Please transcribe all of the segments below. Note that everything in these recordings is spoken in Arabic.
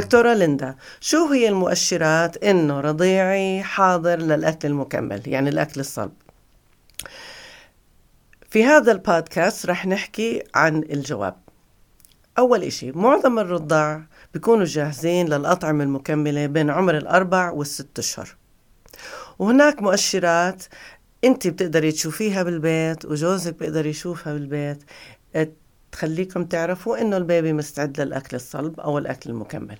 دكتورة ليندا شو هي المؤشرات إنه رضيعي حاضر للأكل المكمل يعني الأكل الصلب؟ في هذا البودكاست رح نحكي عن الجواب. أول إشي معظم الرضاع بيكونوا جاهزين للأطعمة المكملة بين عمر الأربع والست أشهر. وهناك مؤشرات أنت بتقدري تشوفيها بالبيت وجوزك بيقدر يشوفها بالبيت تخليكم تعرفوا إنه البيبي مستعد للأكل الصلب أو الأكل المكمل.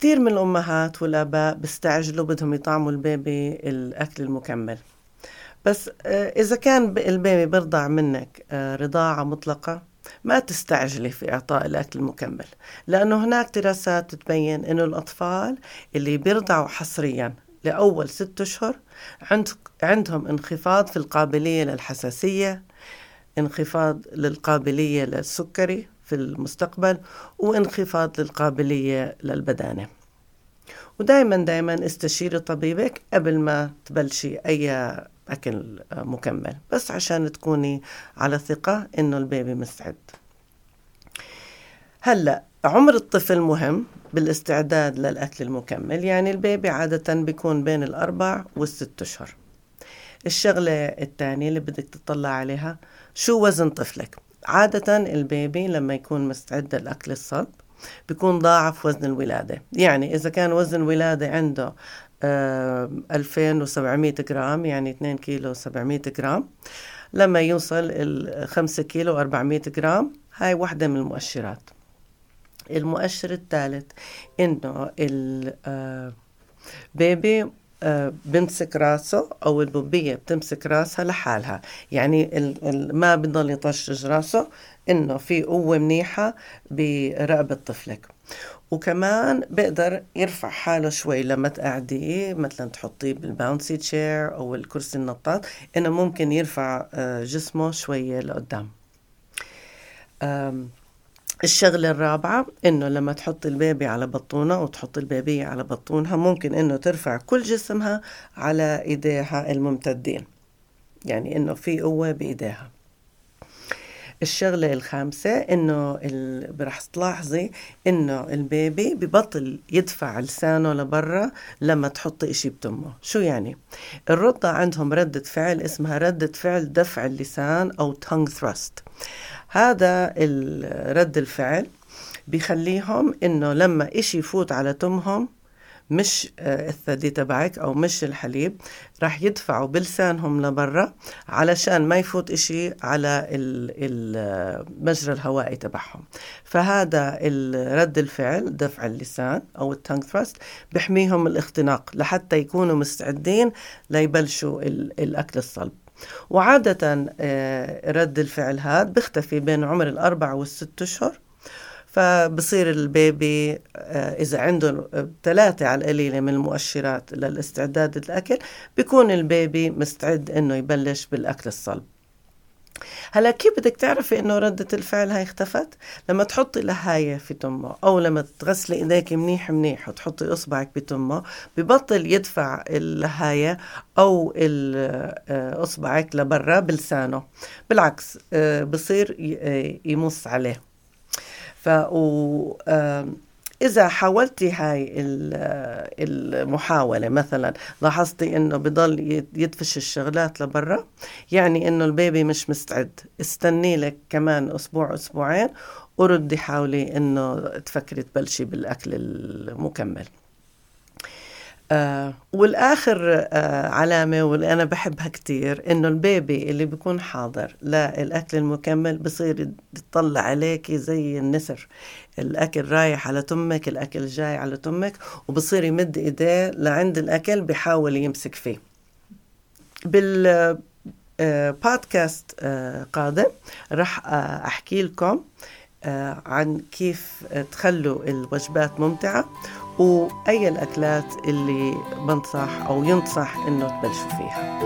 كثير من الأمهات والآباء بيستعجلوا بدهم يطعموا البيبي الأكل المكمل. بس آه، إذا كان البيبي بيرضع منك آه، رضاعة مطلقة ما تستعجلي في إعطاء الأكل المكمل. لأنه هناك دراسات تبين أنه الأطفال اللي بيرضعوا حصريا لأول ست أشهر عند عندهم انخفاض في القابلية للحساسية انخفاض للقابلية للسكري في المستقبل وانخفاض للقابلية للبدانة. ودائما دائما استشيري طبيبك قبل ما تبلشي أي أكل مكمل بس عشان تكوني على ثقة إنه البيبي مستعد. هلأ عمر الطفل مهم بالاستعداد للأكل المكمل يعني البيبي عادة بيكون بين الأربع والست أشهر. الشغلة الثانية اللي بدك تطلع عليها شو وزن طفلك؟ عادة البيبي لما يكون مستعد للأكل الصلب بيكون ضاعف وزن الولادة. يعني إذا كان وزن الولادة عنده 2700 جرام يعني 2 كيلو 700 جرام لما يوصل ال 5 كيلو 400 جرام هاي واحدة من المؤشرات. المؤشر الثالث إنه البيبي آه، آه، بمسك راسه أو البوبيه بتمسك راسها لحالها. يعني ما بضل يطشش راسه إنه في قوة منيحة برقبة طفلك. وكمان بقدر يرفع حاله شوي لما تقعديه مثلا تحطيه بالباونسي تشير أو الكرسي النطاط إنه ممكن يرفع آه، جسمه شوية لقدام. الشغلة الرابعة إنه لما تحط البيبي على بطونة وتحط البيبية على بطونها ممكن إنه ترفع كل جسمها على إيديها الممتدين. يعني إنه في قوة بإيديها. الشغلة الخامسة إنه ال... رح تلاحظي إنه البيبي ببطل يدفع لسانه لبرا لما تحط إشي بتمه شو يعني؟ الرضع عندهم ردة فعل اسمها ردة فعل دفع اللسان أو tongue thrust هذا رد الفعل بيخليهم إنه لما إشي يفوت على تمهم مش آه، الثدي تبعك أو مش الحليب راح يدفعوا بلسانهم لبرا علشان ما يفوت إشي على المجرى الهوائي تبعهم. فهذا رد الفعل دفع اللسان أو التانك ثراست بحميهم الاختناق لحتى يكونوا مستعدين ليبلشوا الأكل الصلب. وعادة آه، رد الفعل هذا بيختفي بين عمر الأربع والست أشهر. فبصير البيبي آه، إذا عنده ثلاثة على القليلة من المؤشرات للاستعداد للأكل بيكون البيبي مستعد إنه يبلش بالأكل الصلب. هلا كيف بدك تعرفي إنه ردة الفعل هاي اختفت؟ لما تحطي لهاية في تمه أو لما تغسلي إيديك منيح منيح وتحطي إصبعك بتمه ببطل يدفع اللهاية أو آه، إصبعك لبرا بلسانه. بالعكس آه، بصير يمص عليه. ف إذا حاولتي هاي المحاولة مثلا لاحظتي إنه بضل يدفش الشغلات لبرا؟ يعني إنه البيبي مش مستعد. استني لك كمان أسبوع أسبوعين وردي حاولي إنه تفكري تبلشي بالأكل المكمل. آه والآخر آه علامة واللي أنا بحبها كتير إنه البيبي اللي بيكون حاضر للأكل المكمل بصير يطلع عليكي زي النسر. الأكل رايح على تمك الأكل جاي على تمك وبصير يمد إيديه لعند الأكل بحاول يمسك فيه. بال بودكاست آه، قادم راح أحكي لكم عن كيف تخلوا الوجبات ممتعة وأي الأكلات اللي بنصح أو ينصح إنه تبلشوا فيها.